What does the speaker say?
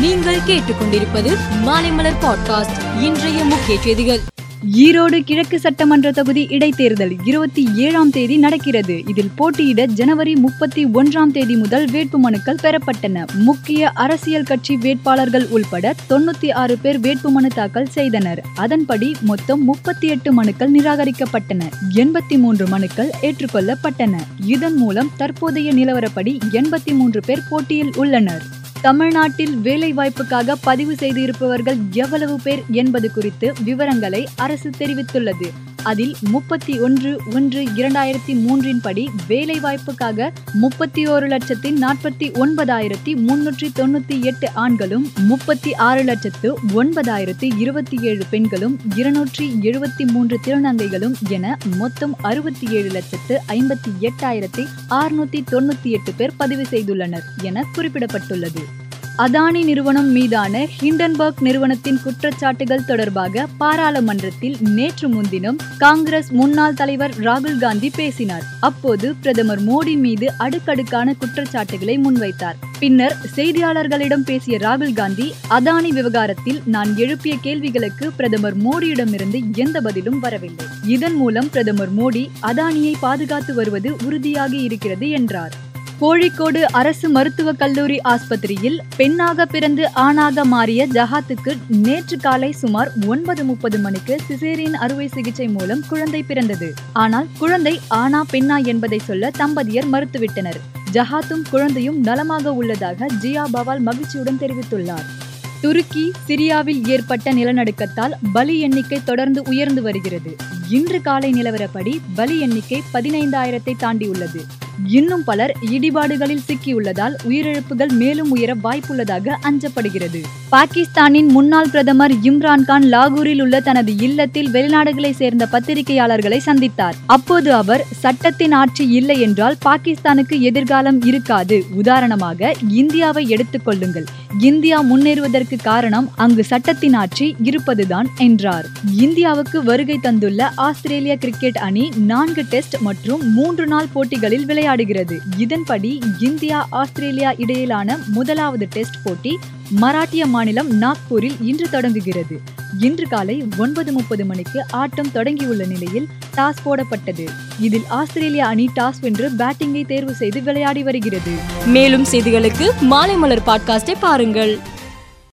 நீங்கள் கேட்டுக்கொண்டிருப்பது மாலைமலர் பாட்காஸ்ட் இன்றைய முக்கிய செய்திகள். ஈரோடு கிழக்கு சட்டமன்ற தொகுதி இடைத்தேர்தல் இருபத்தி ஏழாம் தேதி நடக்கிறது. இதில் போட்டியிட ஜனவரி முப்பத்தி ஒன்றாம் தேதி முதல் வேட்புமனுக்கள் பெறப்பட்டன. முக்கிய அரசியல் கட்சி வேட்பாளர்கள் உள்பட தொண்ணூத்தி ஆறு பேர் வேட்புமனு தாக்கல் செய்தனர். அதன்படி மொத்தம் முப்பத்தி எட்டு மனுக்கள் நிராகரிக்கப்பட்டன. எண்பத்தி மூன்று மனுக்கள் ஏற்றுக்கொள்ளப்பட்டன. இதன் மூலம் தற்போதைய நிலவரப்படி எண்பத்தி மூன்று பேர் போட்டியில் உள்ளனர். தமிழ்நாட்டில் வேலைவாய்ப்புக்காக பதிவு செய்திருப்பவர்கள் எவ்வளவு பேர் என்பது குறித்து விவரங்களை அரசு தெரிவித்துள்ளது. அதில் முப்பத்தி ஒன்று ஒன்று இரண்டாயிரத்தி மூன்றின் படி வேலைவாய்ப்புக்காக முப்பத்தி ஓரு லட்சத்தி நாற்பத்தி ஒன்பதாயிரத்தி முன்னூற்றி தொண்ணூத்தி எட்டு ஆண்களும் முப்பத்தி ஆறு லட்சத்து ஒன்பதாயிரத்தி இருபத்தி ஏழு பெண்களும் இருநூற்றி எழுபத்தி மூன்று திருநங்கைகளும் என மொத்தம் அறுபத்தி ஏழு லட்சத்து ஐம்பத்தி எட்டாயிரத்தி அறுநூத்தி தொண்ணூத்தி எட்டு பேர் பதிவு செய்துள்ளனர் என குறிப்பிடப்பட்டுள்ளது. அதானி நிறுவனம் மீதான ஹிண்டன்பர்க் நிறுவனத்தின் குற்றச்சாட்டுகள் தொடர்பாக பாராளுமன்றத்தில் நேற்று முன்தினம் காங்கிரஸ் முன்னாள் தலைவர் ராகுல் காந்தி பேசினார். அப்போது பிரதமர் மோடி மீது அடுக்கடுக்கான குற்றச்சாட்டுகளை முன்வைத்தார். பின்னர் செய்தியாளர்களிடம் பேசிய ராகுல் காந்தி அதானி விவகாரத்தில் நான் எழுப்பிய கேள்விகளுக்கு பிரதமர் மோடியிடமிருந்து எந்த பதிலும் வரவில்லை. இதன் மூலம் பிரதமர் மோடி அதானியை பாதுகாத்து வருவது உறுதியாகி இருக்கிறது என்றார். கோழிக்கோடு அரசு மருத்துவக் கல்லூரி ஆஸ்பத்திரியில் பெண்ணாக பிறந்து ஆணாக மாறிய ஜஹாத்துக்கு நேற்று காலை சுமார் ஒன்பது முப்பது மணிக்கு சிசேரியன் அறுவை சிகிச்சை மூலம் குழந்தை பிறந்தது. ஆனால் குழந்தை ஆனா பெண்ணா என்பதை சொல்ல தம்பதியர் மறுத்துவிட்டனர். ஜஹாத்தும் குழந்தையும் நலமாக உள்ளதாக ஜியா பவால் மகிழ்ச்சியுடன் தெரிவித்துள்ளார். துருக்கி சிரியாவில் ஏற்பட்ட நிலநடுக்கத்தால் பலி எண்ணிக்கை தொடர்ந்து உயர்ந்து வருகிறது. இன்று காலை நிலவரப்படி பலி எண்ணிக்கை பதினைந்தாயிரத்தை தாண்டியுள்ளது. இன்னும் பலர் இடிபாடுகளில் சிக்கியுள்ளதால் உயிரிழப்புகள் மேலும் உயர வாய்ப்புள்ளதாக அஞ்சப்படுகிறது. பாகிஸ்தானின் முன்னாள் பிரதமர் இம்ரான்கான் லாகூரில் உள்ள தனது இல்லத்தில் வெளிநாடுகளை சேர்ந்த பத்திரிகையாளர்களை சந்தித்தார். அப்போது அவர் சட்டத்தின் ஆட்சி இல்லை என்றால் பாகிஸ்தானுக்கு எதிர்காலம் இருக்காது. உதாரணமாக இந்தியாவை எடுத்துக்கொள்ளுங்கள் இந்தியா முன்னேறுவதற்கு காரணம் அங்கு சட்டத்தின் ஆட்சி இருப்பதுதான் என்றார். இந்தியாவுக்கு வருகை தந்துள்ள ஆஸ்திரேலிய கிரிக்கெட் அணி நான்கு டெஸ்ட் மற்றும் மூன்று நாள் போட்டிகளில் விளையாடுகிறது. இதன்படி இந்தியா ஆஸ்திரேலியா இடையிலான முதலாவது டெஸ்ட் போட்டி மராட்டிய மாநிலம் நாக்பூரில் இன்று தொடங்குகிறது. இன்று காலை ஒன்பது முப்பது மணிக்கு ஆட்டம் தொடங்கியுள்ள நிலையில் டாஸ் போடப்பட்டது. இதில் ஆஸ்திரேலிய அணி டாஸ் வென்று பேட்டிங்கை தேர்வு செய்து விளையாடி வருகிறது. மேலும் செய்திகளுக்கு மாலை மலர் பாட்காஸ்டை பாருங்கள்.